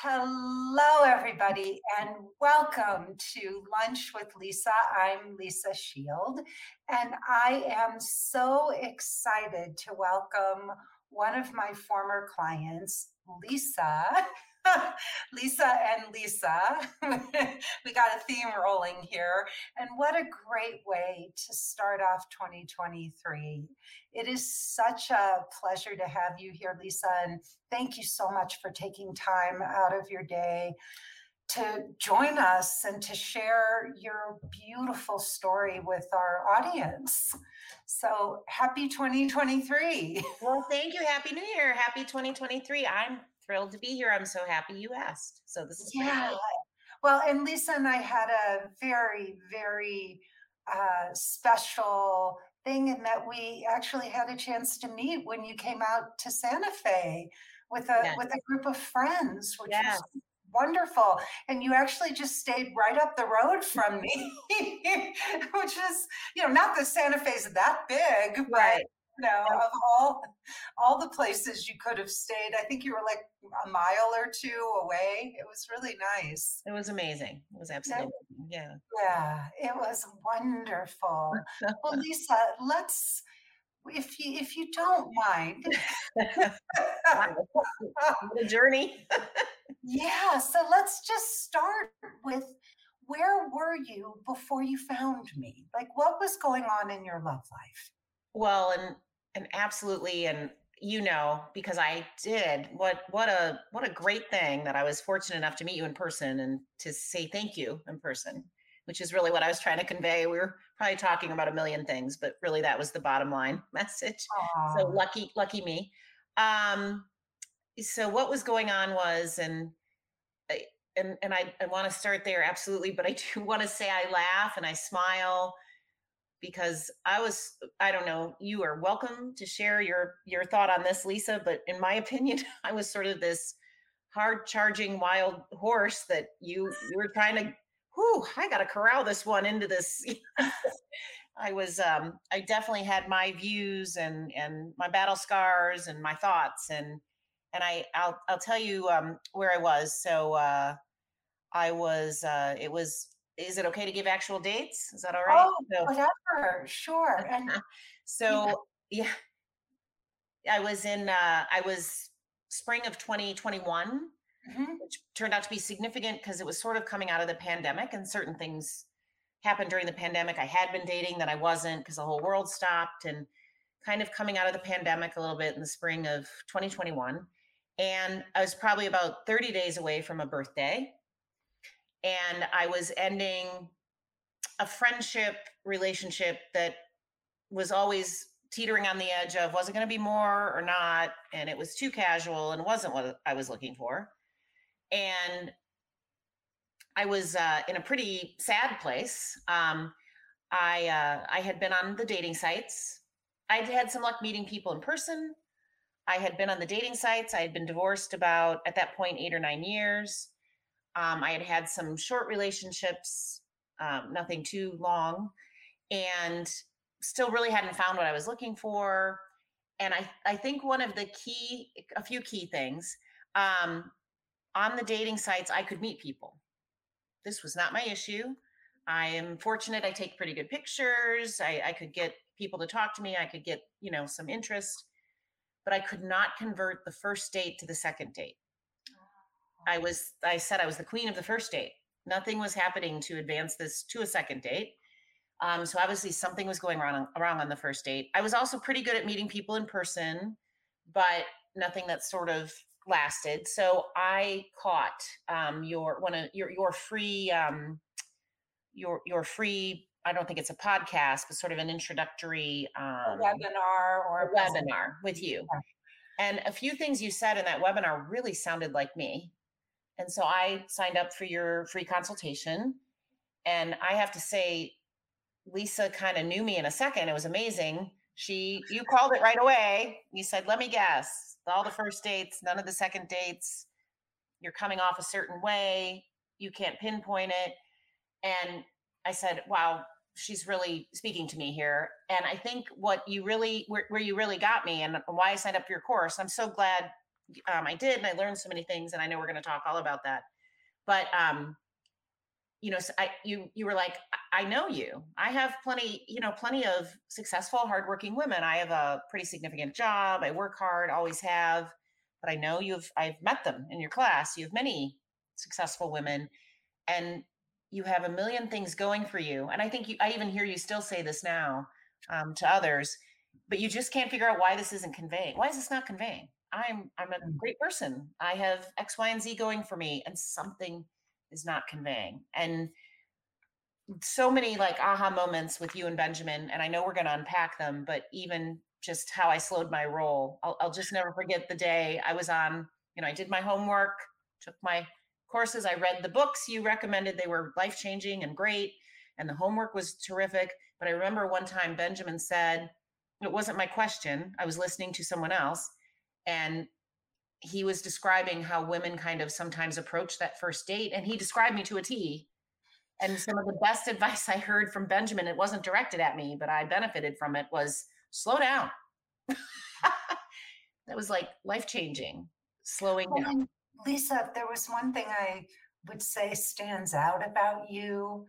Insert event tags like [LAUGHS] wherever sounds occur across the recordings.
Hello, everybody, and welcome to Lunch with Lisa. I'm Lisa Shield, and I am so excited to welcome one of my former clients, Lisa. [LAUGHS] Lisa and Lisa. [LAUGHS] we got a theme rolling here. And what a great way to start off 2023. It is such a pleasure to have you here, Lisa. And thank you so much for taking time out of your day to join us and to share your beautiful story with our audience. So happy 2023. Well, thank you. Happy New Year. Happy 2023. I'm thrilled to be here. I'm so happy you asked. So this is yeah. Well, and Lisa and I had a very, very uh, special thing in that we actually had a chance to meet when you came out to Santa Fe with a yes. with a group of friends, which yes. was wonderful. And you actually just stayed right up the road from me, [LAUGHS] which is, you know, not that Santa Fe's that big, right. Know, of all all the places you could have stayed, I think you were like a mile or two away. It was really nice. It was amazing. It was absolutely yeah. Yeah, it was wonderful. well, [LAUGHS] Lisa, let's if you if you don't mind. [LAUGHS] the journey. [LAUGHS] yeah, so let's just start with where were you before you found me? Like what was going on in your love life? Well, and and absolutely and you know because i did. What what a what a great thing that i was fortunate enough to meet you in person and to say thank you in person which is really what i was trying to convey. We were probably talking about a million things but really that was the bottom line [LAUGHS] message. Aww. so lucky lucky me. Um so what was going on was and and and i, I want to start there absolutely but i do [LAUGHS] want to say i laugh and i smile because I was I don't know you are welcome to share your your thought on this Lisa but in my [LAUGHS] opinion I was sort of this hard charging wild horse that you you were trying to whoo I got to corral this one into this [LAUGHS] I was um I definitely had my views and and my battle scars and my thoughts and and I I'll I'll tell you um where I was. So uh I was uh it was is it okay to give actual dates? Is that all right? Oh, so, whatever. Sure. [LAUGHS] And so yeah. yeah, I was in uh I was spring of 2021, mm-hmm. which turned out to be significant because it was sort of coming out of the pandemic and certain things happened during the pandemic. I had been dating that I wasn't because the whole world stopped and kind of coming out of the pandemic a little bit in the spring of 2021. And I was probably about 30 days away from a birthday and I was ending a friendship relationship that was always teetering on the edge of was it going to be more or not? and it was too casual and wasn't what i was looking for. And i was uh, in a pretty sad place. Um, i uh, i had been on the dating sites. I'd had some luck meeting people in person. I had been on the dating sites. I had been divorced about at that point eight or nine years um, I had had some short relationships, um, nothing too long, and still really hadn't found what I was looking for. And I, I think one of the key, a few key things um, on the dating sites, I could meet people. This was not my issue. I am fortunate. I take pretty good pictures. I, I could get people to talk to me. I could get, you know, some interest, but I could not convert the first date to the second date. I was I said I was the queen of the first date. Nothing was happening to advance this to a second date. Um, so obviously something was going wrong wrong on the first date. I was also pretty good at meeting people in person, but nothing that sort of lasted. So I caught um, your one of your your free um, your your free. I don't think it's a podcast, but sort of an introductory um, webinar or a webinar with you. And a few things you said in that webinar really sounded like me. And so I signed up for your free consultation. And I have to say, Lisa kind of knew me in a second. It was amazing. She, you called it right away. You said, let me guess, all the first dates, none of the second dates. You're coming off a certain way. You can't pinpoint it. And I said, wow, she's really speaking to me here. And I think what you really, where, where you really got me and why I signed up for your course, I'm so glad um, I did, and I learned so many things, and I know we're going to talk all about that. But um, you know, I you you were like, I know you. I have plenty, you know, plenty of successful, hardworking women. I have a pretty significant job. I work hard, always have. But I know you've I've met them in your class. You have many successful women, and you have a million things going for you. And I think you, I even hear you still say this now um, to others, but you just can't figure out why this isn't conveying. Why is this not conveying? I'm I'm a mm. great person. I have X, Y, and Z going for me, and something is not conveying. And so many like aha moments with you and Benjamin, and I know we're going to unpack them, but even just how I slowed my roll, I'll, I'll just never forget the day I was on. You know, I did my homework, took my courses, I read the books you recommended. They were life changing and great, and the homework was terrific. But I remember one time Benjamin said, it wasn't my question. I was listening to someone else, and he was describing how women kind of sometimes approach that first date and he described me to a T. And some of the best [LAUGHS] advice I heard from Benjamin, it wasn't directed at me, but I benefited from it, was slow down. [LAUGHS] that was like life changing, slowing well, down. Lisa, there was one thing I would say stands out about you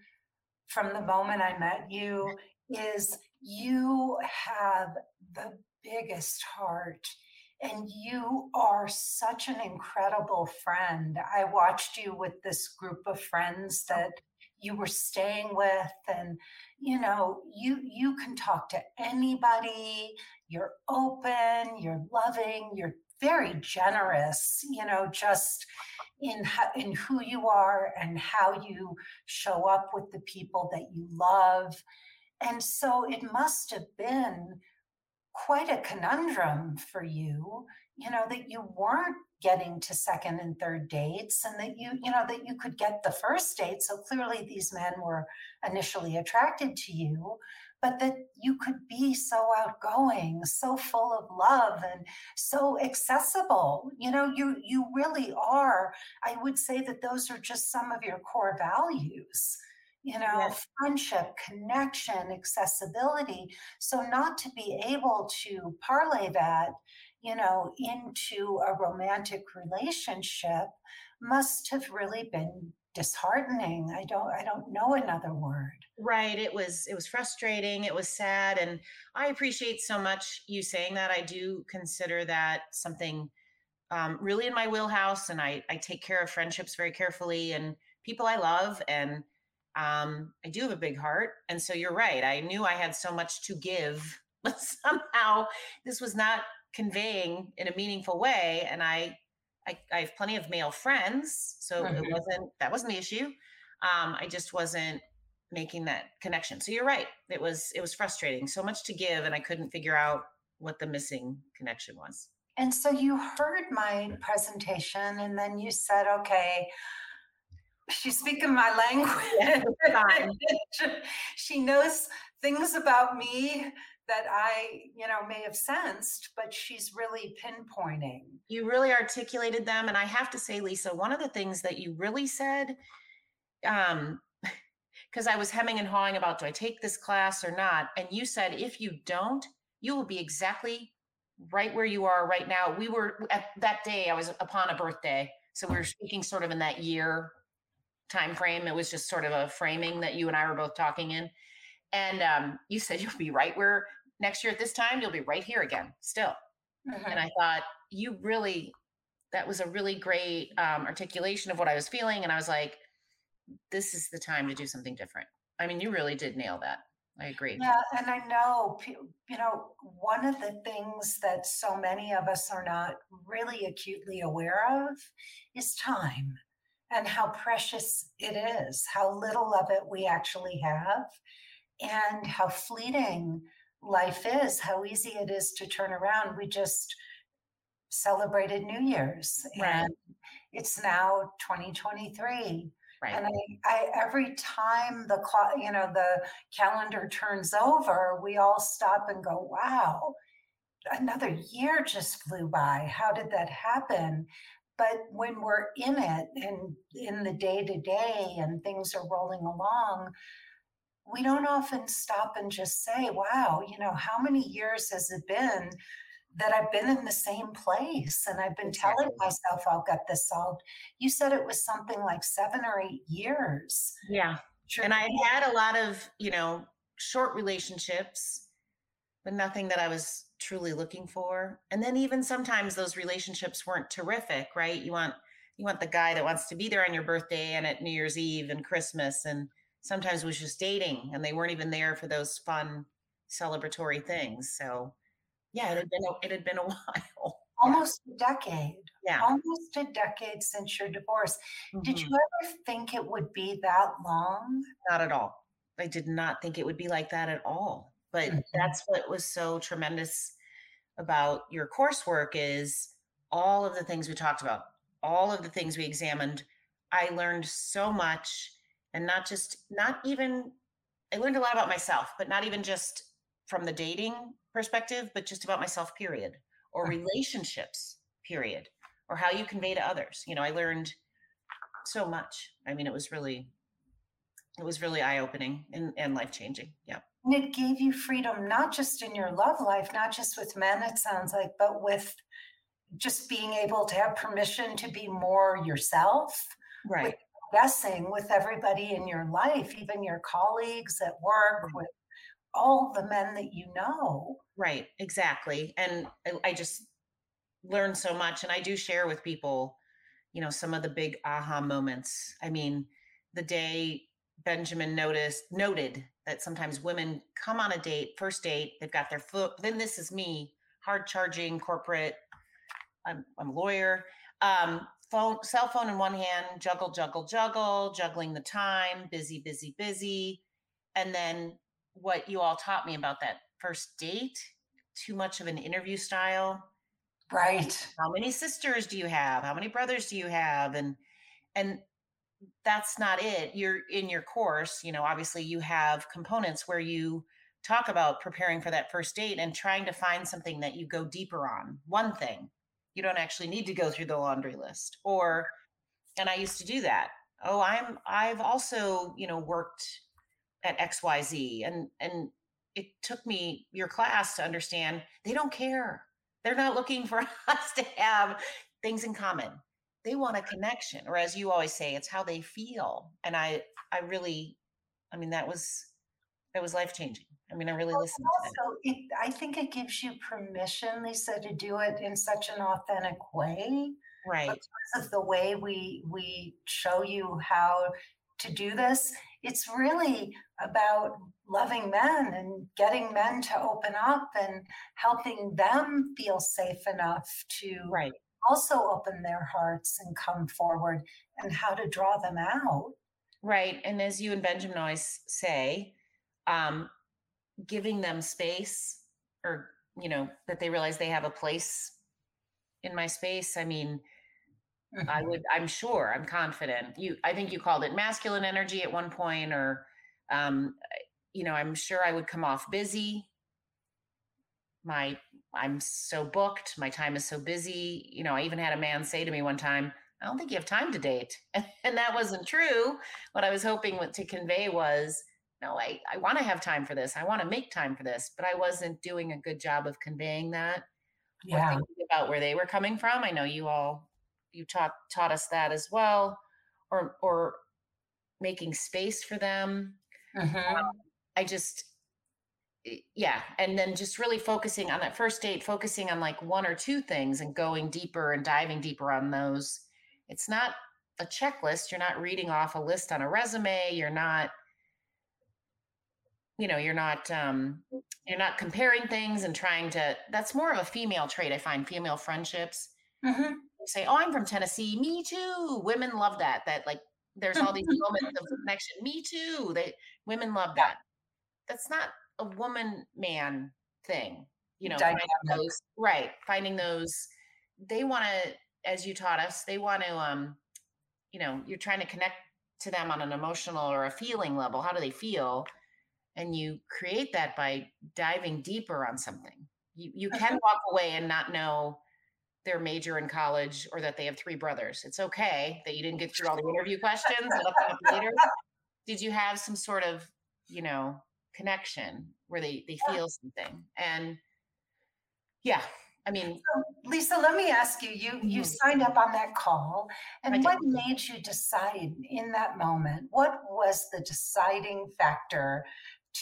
from the moment I met you is you have the biggest heart and you are such an incredible friend. I watched you with this group of friends oh. that you were staying with and you know you you can talk to anybody. You're open you're loving you're very generous you know just in in who you are and how you show up with the people that you love. And so it must have been quite a conundrum for you you know that you weren't getting to second and third dates and that you you know that you could get the first date. So clearly these men were initially attracted to you but that you could be so outgoing so full of love and so accessible. You know you you really are. I would say that those are just some of your core values you know, yes. friendship, connection, accessibility. So, not to be able to parlay that, you know, into a romantic relationship must have really been disheartening. I don't i don't know another word. Right. It was it was frustrating. It was sad. And i appreciate so much you saying that. I do consider that something um, really in my wheelhouse and i i take care of friendships very carefully and people i love and um, I do have a big heart. And so you're right. I knew I had so much to give, [LAUGHS] but somehow this was not conveying in a meaningful way. And I, I, I have plenty of male friends. So mm-hmm. it wasn't, that wasn't the issue. Um, I just wasn't making that connection. So you're right. It was, it was frustrating. So much to give. And I couldn't figure out what the missing connection was. And so you heard my presentation and then you said, okay, she's speaking my language. [LAUGHS] [LAUGHS] she knows things about me that I, you know, may have sensed, but she's really pinpointing. You really articulated them. And I have to say, Lisa, one of the things that you really said, um, [LAUGHS] because I was hemming and hawing about do I take this class or not? And you said, if you don't, you will be exactly right where you are right now. We were at that day, I was upon a birthday. So we were speaking sort of in that year time frame. It was just sort of a framing that you and I were both talking in. And um, you said you'll be right where next year at this time, you'll be right here again, still. Mm-hmm. And I thought, you really, that was a really great um, articulation of what I was feeling. And I was like, this is the time to do something different. I mean, you really did nail that. I agree. Yeah, and I know, you know, one of the things that so many of us are not really acutely aware of is time and how precious it is, how little of it we actually have, and how fleeting life is, how easy it is to turn around. We just celebrated New Year's, right. and it's now 2023. Right. And I, I, every time the clock, you know the calendar turns over, we all stop and go, "Wow, another year just flew by. How did that happen?" But when we're in it and in the day to day and things are rolling along, we don't often stop and just say, wow, you know, how many years has it been that I've been in the same place and I've been exactly. telling myself I'll get this solved. You said it was something like seven or eight years. Yeah. Sure. And I had a lot of, you know, short relationships, but nothing that I was truly looking for. And then even sometimes those relationships weren't terrific, right? You want you want the guy that wants to be there on your birthday and at New Year's Eve and Christmas and sometimes was just dating and they weren't even there for those fun celebratory things. So yeah, it had been a, it had been a [LAUGHS] while. Almost a decade. Yeah. Almost a decade since your divorce. Mm-hmm. Did you ever think it would be that long? Not at all. I did not think it would be like that at all. But mm-hmm. that's what was so tremendous about your coursework is all of the things we talked about, all of the things we examined. I learned so much and not just not even I learned a lot about myself, but not even just from the dating perspective, but just about myself, period, or relationships, period, or how you convey to others. You know, I learned so much. I mean, it was really, it was really eye opening and, and life changing. Yeah. And it gave you freedom, not just in your love life, not just with men, it sounds like, but with just being able to have permission to be more yourself. Right. Guessing with everybody in your life, even your colleagues at work, mm-hmm. with all the men that you know. Right, exactly. And I, I just learned so much. And I do share with people, you know, some of the big aha moments. I mean, the day Benjamin noticed noted that sometimes women come on a date, first date, they've got their foot, then this is me, hard charging corporate. I'm, I'm a lawyer. Um, phone, cell phone in one hand, juggle, juggle, juggle, juggling the time, busy, busy, busy. And then what you all taught me about that first date too much of an interview style right how many sisters do you have how many brothers do you have and and that's not it you're in your course you know obviously you have components where you talk about preparing for that first date and trying to find something that you go deeper on one thing. You don't actually need to go through the laundry list or and i used to do that. Oh i'm i've also you know worked at xyz and and it took me your class to understand they don't care. They're not looking for [LAUGHS] us to have things in common they want a connection or as you always say it's how they feel and i i really i mean that was that was life changing i mean i really well, listened also. It, i think it gives you permission lisa to do it in such an authentic way right because of the way we we show you how to do this it's really about loving men and getting men to open up and helping them feel safe enough to right. Also open their hearts and come forward and how to draw them out. Right. And as you and Benjamin always say, um, giving them space or, you know, that they realize they have a place in my space. I mean, Mm-hmm. I would, I'm sure, I'm confident. You, I think you called it masculine energy at one point, or, um, you know, I'm sure I would come off busy. My, I'm so booked. My time is so busy. You know, I even had a man say to me one time, I don't think you have time to date. [LAUGHS] And, that wasn't true. What I was hoping to convey was, no, I, I want to have time for this. I want to make time for this, but I wasn't doing a good job of conveying that. Yeah. about where they were coming from. I know you all you taught taught us that as well or or making space for them mm-hmm. um, i just yeah and then just really focusing on that first date focusing on like one or two things and going deeper and diving deeper on those it's not a checklist you're not reading off a list on a resume you're not you know you're not um you're not comparing things and trying to that's more of a female trait i find female friendships mm-hmm say, "Oh, I'm from Tennessee." Me too. Women love that. That like there's all these [LAUGHS] moments of connection. Me too. They women love that. That's not a woman man thing. You know, finding those right, finding those. They want to, as you taught us, they want to. um You know, you're trying to connect to them on an emotional or a feeling level. How do they feel? And you create that by diving deeper on something. You you can walk away and not know their major in college or that they have three brothers. It's okay that you didn't get through all the interview questions. It'll come up later. [LAUGHS] Did you have some sort of, you know, connection where they they feel something? And yeah, I mean, so, Lisa, let me ask you, you you mm-hmm. signed up on that call and what made you decide in that moment? What was the deciding factor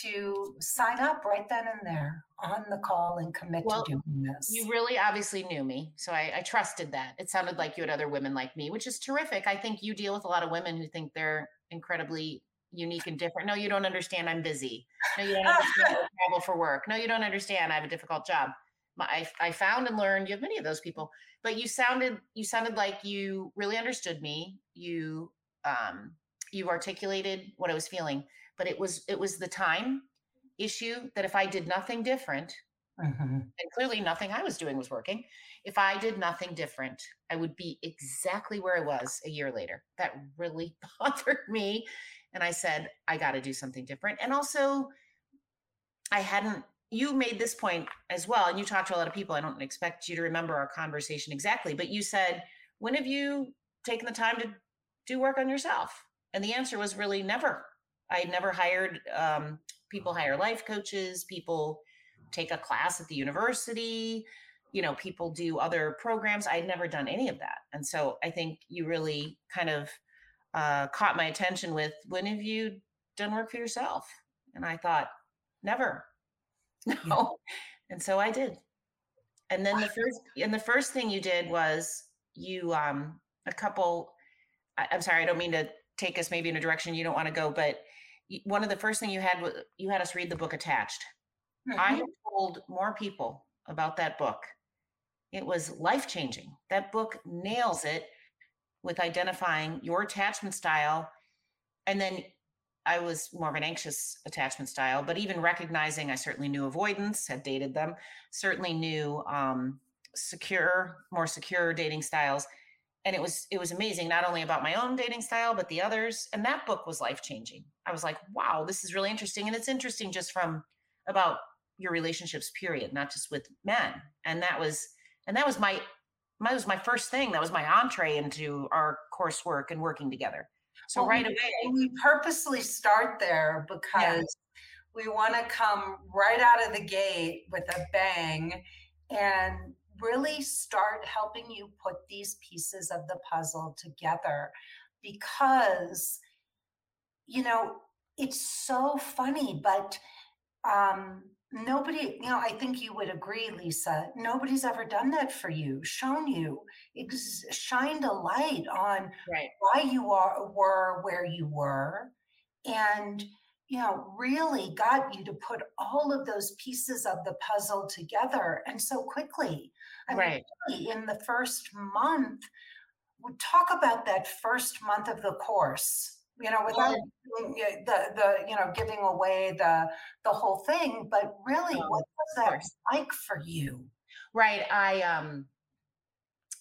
to sign up right then and there on the call and commit well, to doing this? You really obviously knew me. So I, I, trusted that. It sounded like you had other women like me, which is terrific. I think you deal with a lot of women who think they're incredibly unique and different. No, you don't understand. I'm busy. No, you don't [LAUGHS] understand. I travel for work. No, you don't understand. I have a difficult job. I, I found and learned you have many of those people, but you sounded you sounded like you really understood me. You um, you articulated what I was feeling but it was it was the time issue that if I did nothing different, mm-hmm. and clearly nothing I was doing was working, if I did nothing different, I would be exactly where I was a year later. That really [LAUGHS] bothered me. And I said, I got to do something different. And also, I hadn't, you made this point as well, and you talked to a lot of people. I don't expect you to remember our conversation exactly, but you said, when have you taken the time to do work on yourself? And the answer was really never. I never hired um, people hire life coaches, people take a class at the university, you know, people do other programs. I'd never done any of that. And so I think you really kind of uh, caught my attention with when have you done work for yourself? And I thought, never. [LAUGHS] No. Yeah. And so I did. And then the first and the first thing you did was you um a couple I, I'm sorry, I don't mean to take us maybe in a direction you don't want to go, but one of the first thing you had was you had us read the book attached. Mm-hmm. I told more people about that book. It was life changing. That book nails it with identifying your attachment style. And then I was more of an anxious attachment style, but even recognizing I certainly knew avoidance, had dated them, certainly knew um, secure, more secure dating styles. And it was it was amazing not only about my own dating style but the others. And that book was life changing i was like wow this is really interesting. And it's interesting just from about your relationships period not just with men. And that was and that was my that was my first thing that was my entree into our coursework and working together so well, right away we purposely start there because yeah. we want to come right out of the gate with a bang and really start helping you put these pieces of the puzzle together because you know it's so funny but um nobody you know i think you would agree lisa nobody's ever done that for you shown you ex- shined a light on right. why you are were where you were and you know, really got you to put all of those pieces of the puzzle together and so quickly. I right. mean, in the first month, we talk about that first month of the course, you know, without the, the, you know, giving away the, the whole thing, but really oh, what was that like for you? Right. I, um,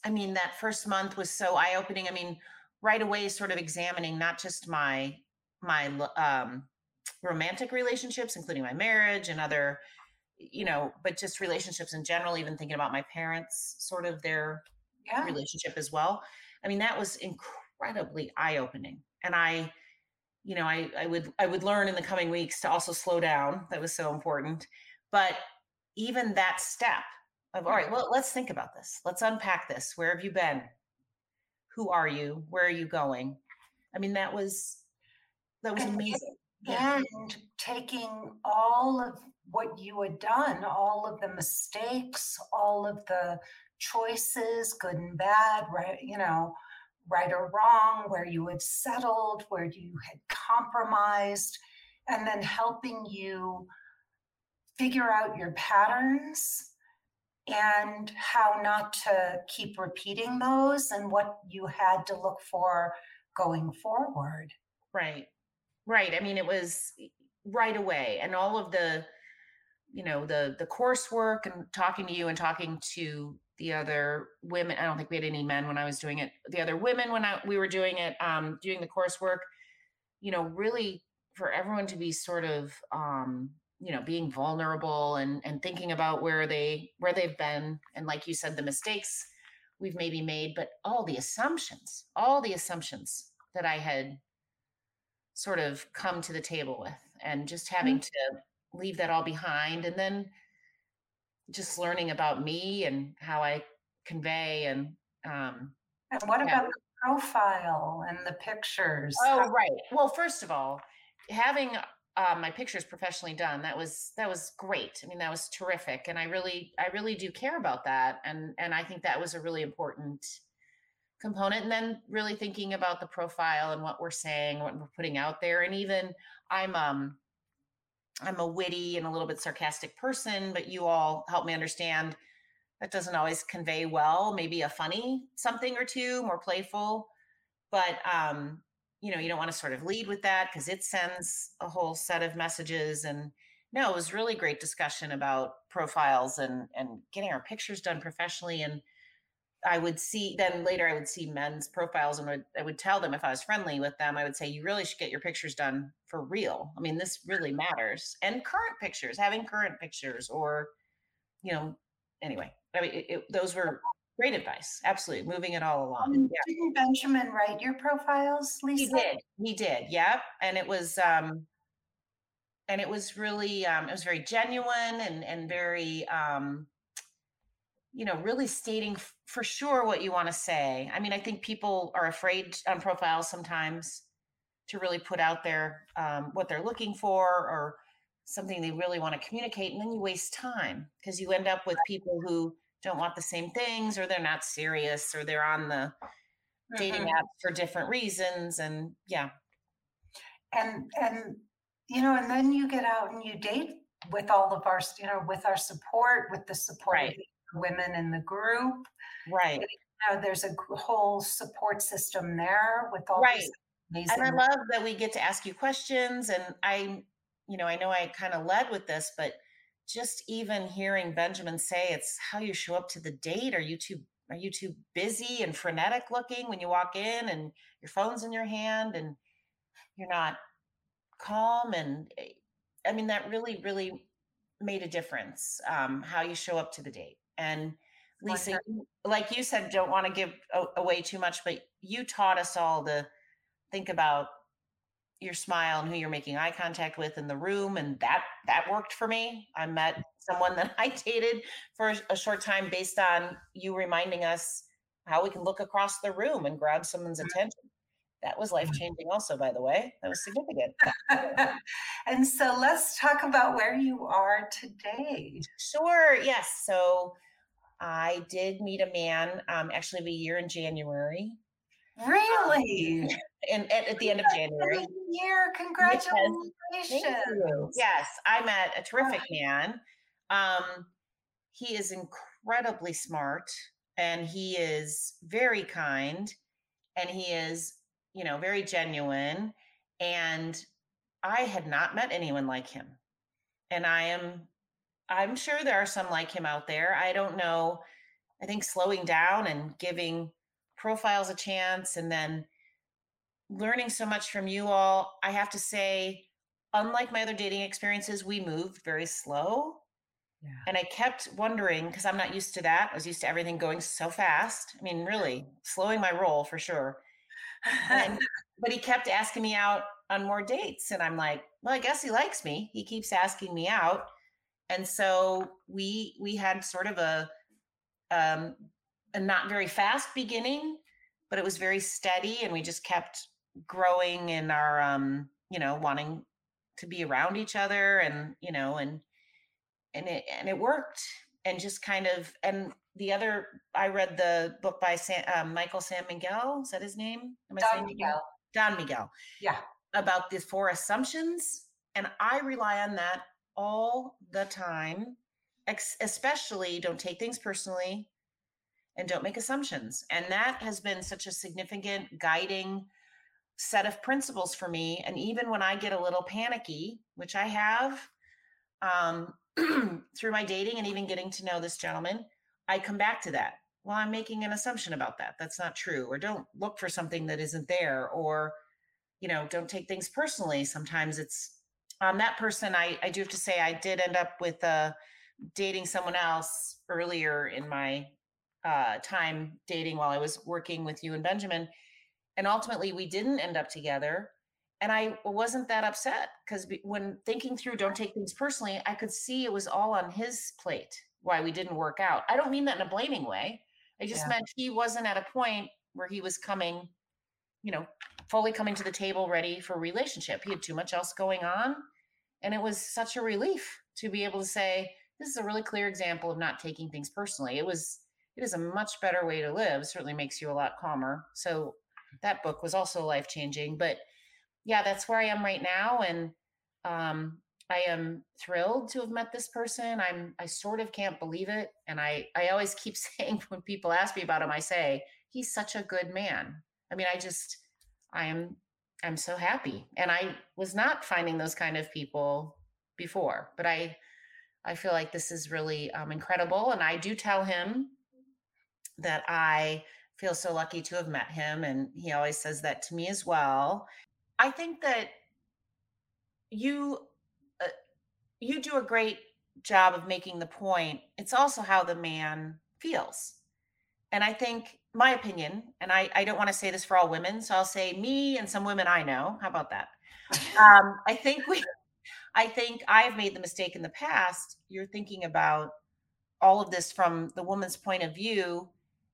I mean, that first month was so eye opening. I mean, right away, sort of examining not just my, my, um, romantic relationships, including my marriage and other, you know, but just relationships in general, even thinking about my parents, sort of their yeah. relationship as well. I mean, that was incredibly eye opening. And I, you know, I, I would I would learn in the coming weeks to also slow down. That was so important. But even that step of all right, well, let's think about this. Let's unpack this. Where have you been? Who are you? Where are you going? I mean, that was that was amazing and taking all of what you had done, all of the mistakes, all of the choices, good and bad, right? You know, right or wrong, where you had settled, where you had compromised, and then helping you figure out your patterns and how not to keep repeating those and what you had to look for going forward. Right. Right. I mean, it was right away, and all of the, you know, the the coursework and talking to you and talking to the other women. I don't think we had any men when I was doing it. The other women when I we were doing it, um, doing the coursework. You know, really for everyone to be sort of, um, you know, being vulnerable and and thinking about where they where they've been, and like you said, the mistakes we've maybe made, but all the assumptions, all the assumptions that I had sort of come to the table with and just having mm-hmm. to leave that all behind and then just learning about me and how I convey and um and what yeah. about the profile and the pictures? Oh, right. Well, first of all, having uh, my pictures professionally done that was that was great i mean that was terrific and i really i really do care about that and and i think that was a really important component and then really thinking about the profile and what we're saying what we're putting out there and even i'm um i'm a witty and a little bit sarcastic person but you all help me understand that doesn't always convey well maybe a funny something or two more playful but um you know you don't want to sort of lead with that because it sends a whole set of messages and no it was really great discussion about profiles and and getting our pictures done professionally and i would see then later i would see men's profiles and would, i would tell them if i was friendly with them i would say you really should get your pictures done for real i mean this really matters and current pictures having current pictures or you know anyway i mean it, it, those were Great advice. Absolutely. Moving it all along. Um, yeah. Didn't Benjamin write your profiles, Lisa? He did. He did. Yep. And it was um and it was really um it was very genuine and and very um you know, really stating f- for sure what you want to say. I mean, I think people are afraid on profiles sometimes to really put out there um, what they're looking for or something they really want to communicate. And then you waste time because you end up with people who don't want the same things or they're not serious or they're on the mm-hmm. dating apps for different reasons and yeah and and you know and then you get out and you date with all of our you know with our support with the support right. of women in the group. Right. You know, there's a whole support system there with all right. These and i love that we get to ask you questions and i you know i know i kind of led with this but just even hearing Benjamin say it's how you show up to the date. Are you too are you too busy and frenetic looking when you walk in and your phone's in your hand and you're not calm? And eh, I mean that really really made a difference um, how you show up to the date and Lisa like you said don't want to give away too much but you taught us all to think about your smile and who you're making eye contact with in the room and that that worked for me. I met someone that [LAUGHS] i dated for a short time based on you reminding us how we can look across the room and grab someone's mm-hmm. attention. That was life changing also by the way. That was significant. [LAUGHS] And so let's talk about where you are today. Sure yes. So i did meet a man um, actually a year in january Really? And at, at, the end of January. Year, congratulations! Yes, I met a terrific man. Um, he is incredibly smart, and he is very kind, and he is, you know, very genuine. And I had not met anyone like him, and I am, I'm sure there are some like him out there. I don't know. I think slowing down and giving profiles a chance and then learning so much from you all. I have to say, unlike my other dating experiences, we moved very slow. Yeah. And I kept wondering because I'm not used to that. I was used to everything going so fast. I mean, really slowing my roll for sure. And, [LAUGHS] but he kept asking me out on more dates. And I'm like, well, I guess he likes me. He keeps asking me out. And so we we had sort of a um, a not very fast beginning, but it was very steady and we just kept growing in our um, you know, wanting to be around each other and, you know, and and it and it worked. And just kind of and the other I read the book by San, um, Michael San Miguel. Is that his name? Am I Don Miguel. Don Miguel. Yeah. About the four assumptions. And I rely on that all the time, especially don't take things personally and don't make assumptions. And that has been such a significant guiding set of principles for me. And even when I get a little panicky, which I have um, [CLEARS THROAT] through my dating and even getting to know this gentleman, I come back to that. Well, I'm making an assumption about that. That's not true. Or don't look for something that isn't there. Or, you know, don't take things personally. Sometimes it's um, that person. I, I do have to say, I did end up with uh, dating someone else earlier in my uh, time dating while I was working with you and Benjamin. And ultimately, we didn't end up together. And I wasn't that upset because when thinking through don't take things personally, I could see it was all on his plate. why we didn't work out. I don't mean that in a blaming way. I just yeah. meant he wasn't at a point where he was coming, you know, fully coming to the table ready for relationship. He had too much else going on. And it was such a relief to be able to say, this is a really clear example of not taking things personally. It was, it is a much better way to live. Certainly makes you a lot calmer. So that book was also life changing. But yeah, that's where I am right now. And um, I am thrilled to have met this person. I'm I sort of can't believe it. And I I always keep [LAUGHS] saying when people ask me about him, I say, he's such a good man. I mean, I just I am I'm so happy. And I was not finding those kind of people before, but I I feel like this is really um, incredible. And I do tell him that I feel so lucky to have met him. And he always says that to me as well. I think that you uh, you do a great job of making the point. It's also how the man feels. And I think my opinion, and I, I don't want to say this for all women, so I'll say me and some women I know. How about that? Um, I think we I think I've made the mistake in the past. You're thinking about all of this from the woman's point of view,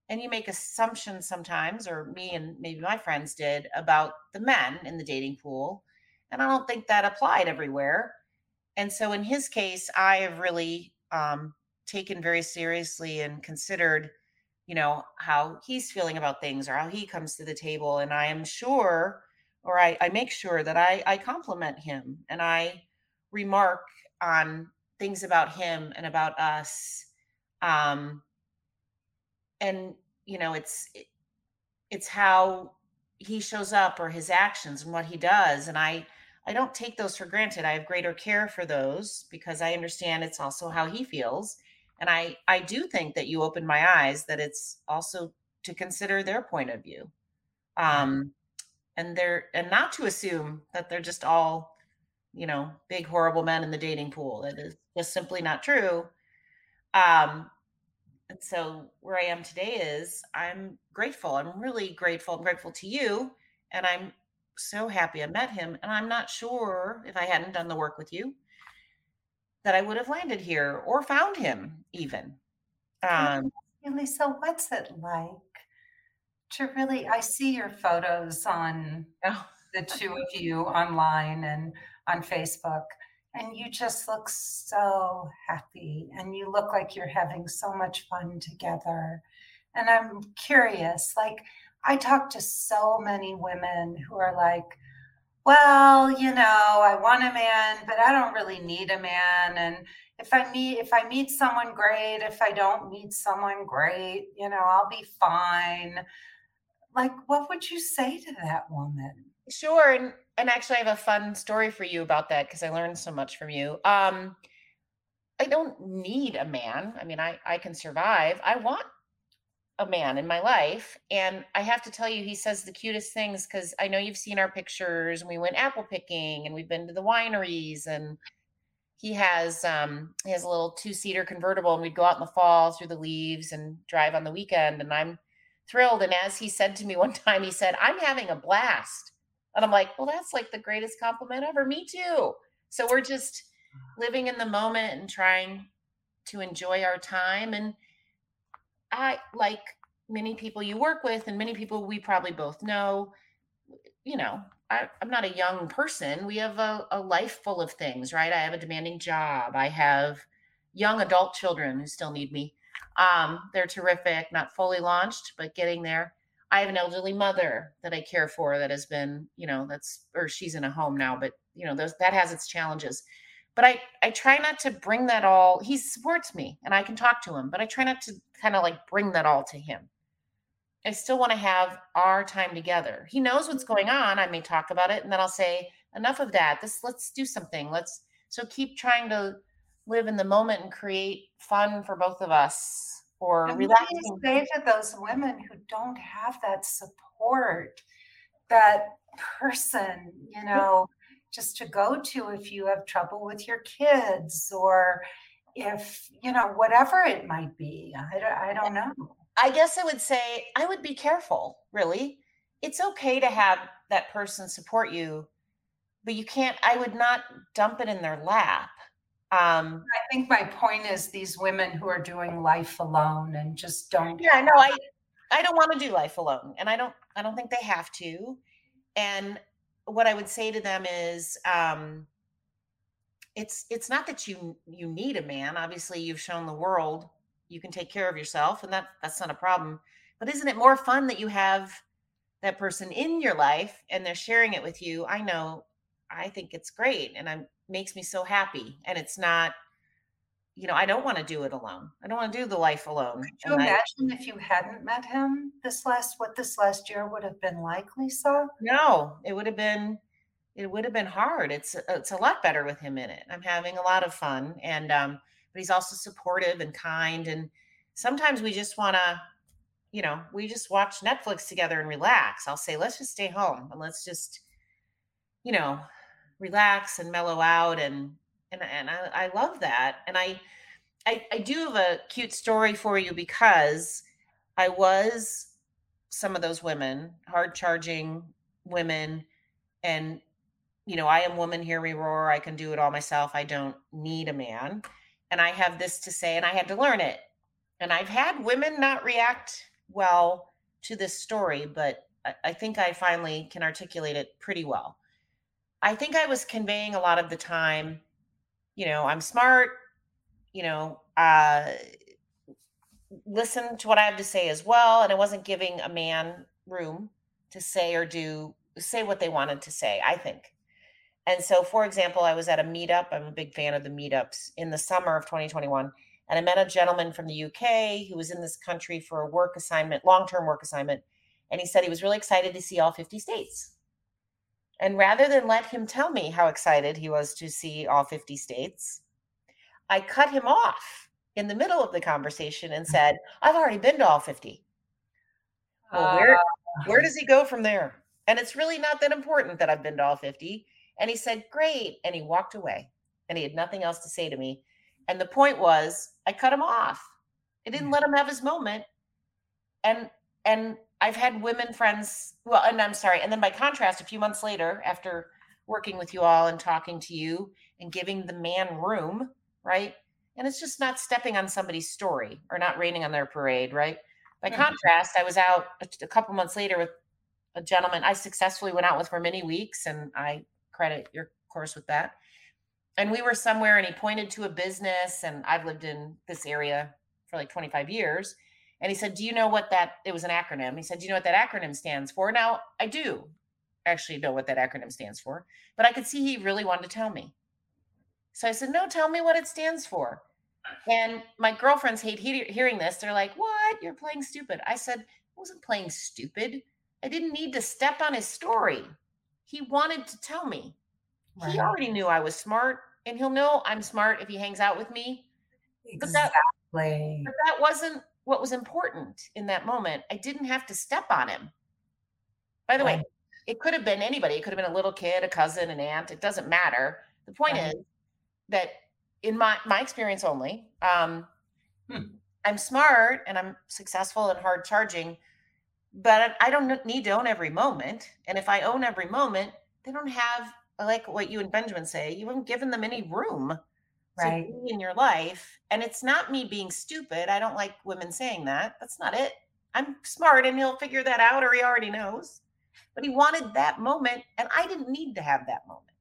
and you make assumptions sometimes, or me and maybe my friends did, about the men in the dating pool. And I don't think that applied everywhere. And so in his case, I have really um, taken very seriously and considered you know how he's feeling about things or how he comes to the table and i am sure or i, I make sure that i i compliment him and i remark on things about him and about us um and you know it's it's how he shows up or his actions and what he does and i i don't take those for granted. I have greater care for those because i understand it's also how he feels and i i do think that you opened my eyes that it's also to consider their point of view. Um and they're and not to assume that they're just all you know big horrible men in the dating pool. That is just simply not true. Um and so where i am today is i'm grateful. I'm really grateful. I'm grateful to you and i'm so happy i met him and i'm not sure if i hadn't done the work with you that I would have landed here or found him even. Um, Lisa, what's it like to really? I see your photos on oh. the two of you online and on Facebook, and you just look so happy and you look like you're having so much fun together. And I'm curious, like, I talk to so many women who are like, well, you know, I want a man, but I don't really need a man. And if I meet if I meet someone great, if I don't meet someone great, you know, I'll be fine. Like, what would you say to that woman? Sure. And and actually I have a fun story for you about that because I learned so much from you. Um I don't need a man. I mean, I I can survive. I want a man in my life. And I have to tell you, he says the cutest things because I know you've seen our pictures and we went apple picking and we've been to the wineries and he has um he has a little two-seater convertible and we'd go out in the fall through the leaves and drive on the weekend and I'm thrilled. And as he said to me [LAUGHS] one time, he said, I'm having a blast. And I'm like, well, that's like the greatest compliment ever. Me too. So we're just living in the moment and trying to enjoy our time and I like many people you work with and many people we probably both know, you know, I, am not a young person. We have a, a life full of things, right? I have a demanding job. I have young adult children who still need me. Um, they're terrific, not fully launched, but getting there. I have an elderly mother that I care for that has been, you know, that's or she's in a home now, but you know, those that has its challenges but I I try not to bring that all. He supports me and I can talk to him, but I try not to kind of like bring that all to him. I still want to have our time together. He knows what's going on. I may talk about it and then I'll say, enough of that. This let's do something. Let's so keep trying to live in the moment and create fun for both of us or and relaxing. What do you say to those women who don't have that support, that person, you know, just to go to if you have trouble with your kids or if you know whatever it might be i, don't, I don't know i guess i would say i would be careful really it's okay to have that person support you but you can't i would not dump it in their lap Um, I think my point is these women who are doing life alone and just don't. Yeah, no, I, I don't want to do life alone, and I don't, I don't think they have to. And what I would say to them is, um, it's it's not that you you need a man. Obviously, you've shown the world you can take care of yourself, and that that's not a problem. But isn't it more fun that you have that person in your life and they're sharing it with you? I know, I think it's great, and it makes me so happy. And it's not, you know, I don't want to do it alone. I don't want to do the life alone. Could you imagine I, if you hadn't met him this last what this last year would have been like, Lisa? No, it would have been it would have been hard. It's it's a lot better with him in it. I'm having a lot of fun, and um, but he's also supportive and kind. And sometimes we just want to, you know, we just watch Netflix together and relax. I'll say, let's just stay home and let's just, you know, relax and mellow out. And and and I, I love that. And I, I I do have a cute story for you because I was some of those women, hard charging women and you know, I am woman, hear me roar. I can do it all myself. I don't need a man. And I have this to say, and I had to learn it. And I've had women not react well to this story, but I, I think I finally can articulate it pretty well. I think I was conveying a lot of the time, you know, I'm smart, you know, uh, listen to what I have to say as well. And I wasn't giving a man room to say or do say what they wanted to say, I think. And so, for example, I was at a meetup. I'm a big fan of the meetups in the summer of 2021. And I met a gentleman from the UK who was in this country for a work assignment, long term work assignment. And he said he was really excited to see all 50 states. And rather than let him tell me how excited he was to see all 50 states, I cut him off in the middle of the conversation and said, I've already been to all 50. Well, where, where uh. does he go from there? And it's really not that important that I've been to all 50 and he said, Great. And he walked away and he had nothing else to say to me. And the point was, I cut him off. I didn't let him have his moment. And, and I've had women friends, well, and I'm sorry. And then by contrast, a few months later, after working with you all and talking to you and giving the man room, right? And it's just not stepping on somebody's story or not raining on their parade, right? By mm-hmm. contrast, I was out a couple months later with a gentleman I successfully went out with for many weeks and I credit your course with that. And we were somewhere and he pointed to a business and I've lived in this area for like 25 years. And he said, Do you know what that it was an acronym? He said, Do you know what that acronym stands for? Now I do actually know what that acronym stands for, but I could see he really wanted to tell me. So I said, No, tell me what it stands for. And my girlfriends hate he- hearing this. They're like, What? You're playing stupid. I said, I wasn't playing stupid. I didn't need to step on his story he wanted to tell me. He already knew I was smart, and he'll know I'm smart if he hangs out with me. Exactly. But that, but that wasn't what was important in that moment. I didn't have to step on him. By the right. way, it could have been anybody. It could have been a little kid, a cousin, an aunt. It doesn't matter. The point right. is that in my my experience only, um, hmm. I'm smart and I'm successful and hard charging but I don't need to own every moment. And if I own every moment, they don't have like what you and Benjamin say. You haven't given them any room right in your life. And it's not me being stupid. I don't like women saying that. That's not it. I'm smart, and he'll figure that out, or he already knows. But he wanted that moment, and I didn't need to have that moment.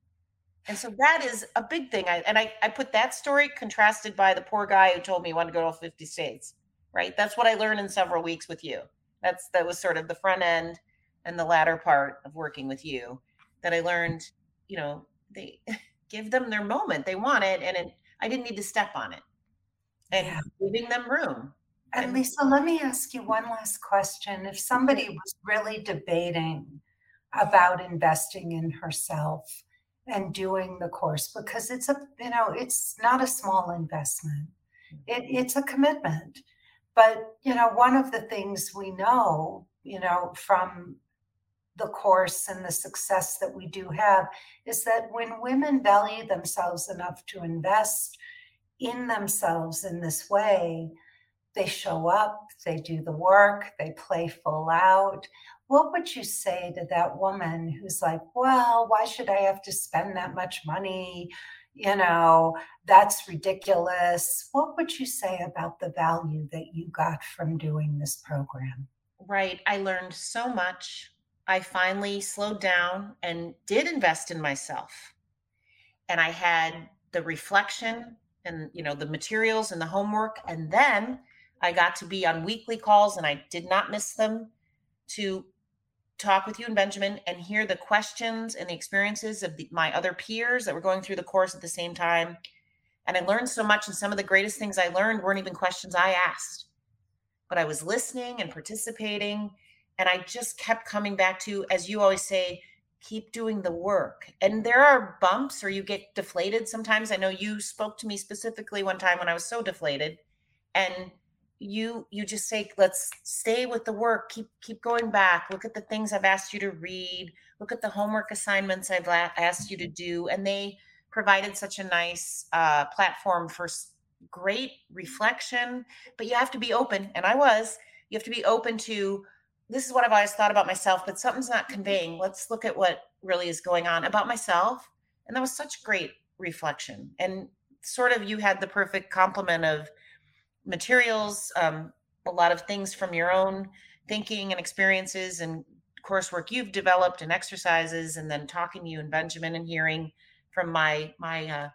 And so that is a big thing. I, and I, I put that story contrasted by the poor guy who told me he wanted to go to all 50 states, right? That's what I learned in several weeks with you. That's that was sort of the front end and the latter part of working with you that I learned, you know, they [LAUGHS] give them their moment. They want it and it, I didn't need to step on it. And yeah. giving them room. And, and Lisa, let me ask you one last question. If somebody was really debating about investing in herself and doing the course because it's a you know it's not a small investment mm-hmm. it, it's a commitment but, you know, one of the things we know, you know, from the course and the success that we do have is that when women value themselves enough to invest in themselves in this way, they show up, they do the work, they play full out. What would you say to that woman who's like, well, why should I have to spend that much money? you know, that's ridiculous. What would you say about the value that you got from doing this program? Right. I learned so much. I finally slowed down and did invest in myself. And I had the reflection and you know the materials and the homework and then I got to be on weekly calls and I did not miss them to talk with you and Benjamin and hear the questions and the experiences of the, my other peers that were going through the course at the same time. And I learned so much. And some of the greatest things I learned weren't even questions I asked, but I was listening and participating. And I just kept coming back to, as you always say, keep doing the work. And there are bumps or you get deflated sometimes. I know you spoke to me specifically one time when I was so deflated. And you you just say let's stay with the work keep keep going back look at the things i've asked you to read look at the homework assignments i've asked you to do and they provided such a nice uh, platform for great reflection but you have to be open and i was you have to be open to this is what i've always thought about myself but something's not conveying let's look at what really is going on about myself and that was such great reflection and sort of you had the perfect complement of materials, um, a lot of things from your own thinking and experiences and coursework you've developed and exercises, and then talking to you and Benjamin and hearing from my my uh,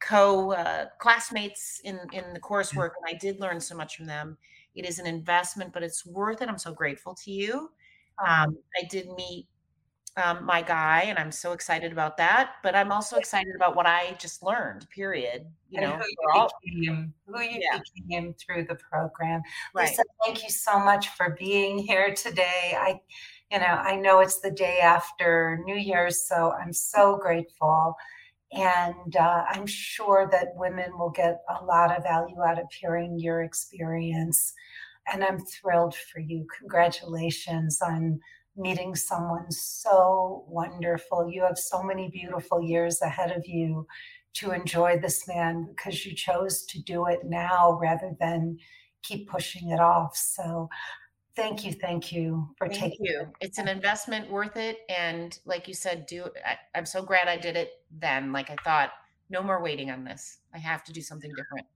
co uh, classmates in in the coursework. And I did learn so much from them. It is an investment, but it's worth it. I'm so grateful to you. Um, I did meet um, my guy, and I'm so excited about that. But I'm also excited about what I just learned. Period. You and know, who you, became, who you yeah. became through the program. Right. Lisa, thank you so much for being here today. I, you know, I know it's the day after New Year's, so I'm so grateful. And uh, I'm sure that women will get a lot of value out of hearing your experience. And I'm thrilled for you. Congratulations on meeting someone so wonderful. You have so many beautiful years ahead of you to enjoy this man because you chose to do it now rather than keep pushing it off. So thank you thank you for thank taking you it's an investment worth it and like you said do I, i'm so glad i did it then like i thought no more waiting on this i have to do something different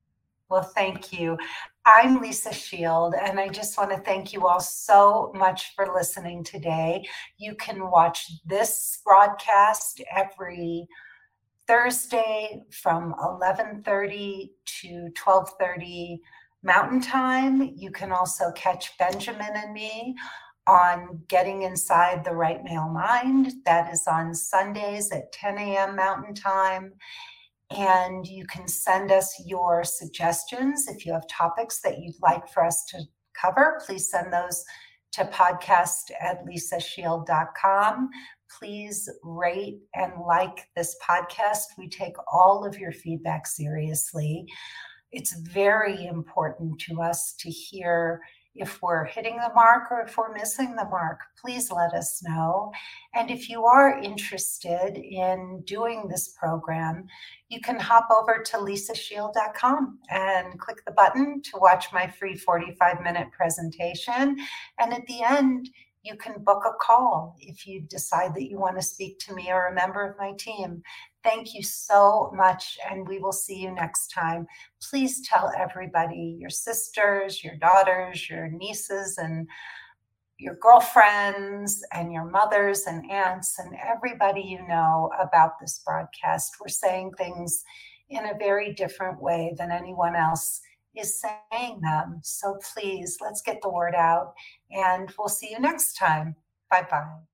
well, thank you. I'm Lisa Shield, and I just want to thank you all so much for listening today. You can watch this broadcast every Thursday from 11:30 to 12:30 Mountain Time. You can also catch Benjamin and me on Getting Inside the Right Male Mind. That is on Sundays at 10 a.m. Mountain Time. And you can send us your suggestions. If you have topics that you'd like for us to cover, please send those to podcast at lisashield.com. Please rate and like this podcast. We take all of your feedback seriously. It's very important to us to hear if we're hitting the mark or if we're missing the mark, please let us know. And if you are interested in doing this program, you can hop over to lisashield.com and click the button to watch my free 45 minute presentation. And at the end, you can book a call if you decide that you want to speak to me or a member of my team. Thank you so much, and we will see you next time. Please tell everybody your sisters, your daughters, your nieces, and your girlfriends, and your mothers and aunts, and everybody you know about this broadcast. We're saying things in a very different way than anyone else is saying them. So please, let's get the word out, and we'll see you next time. Bye bye.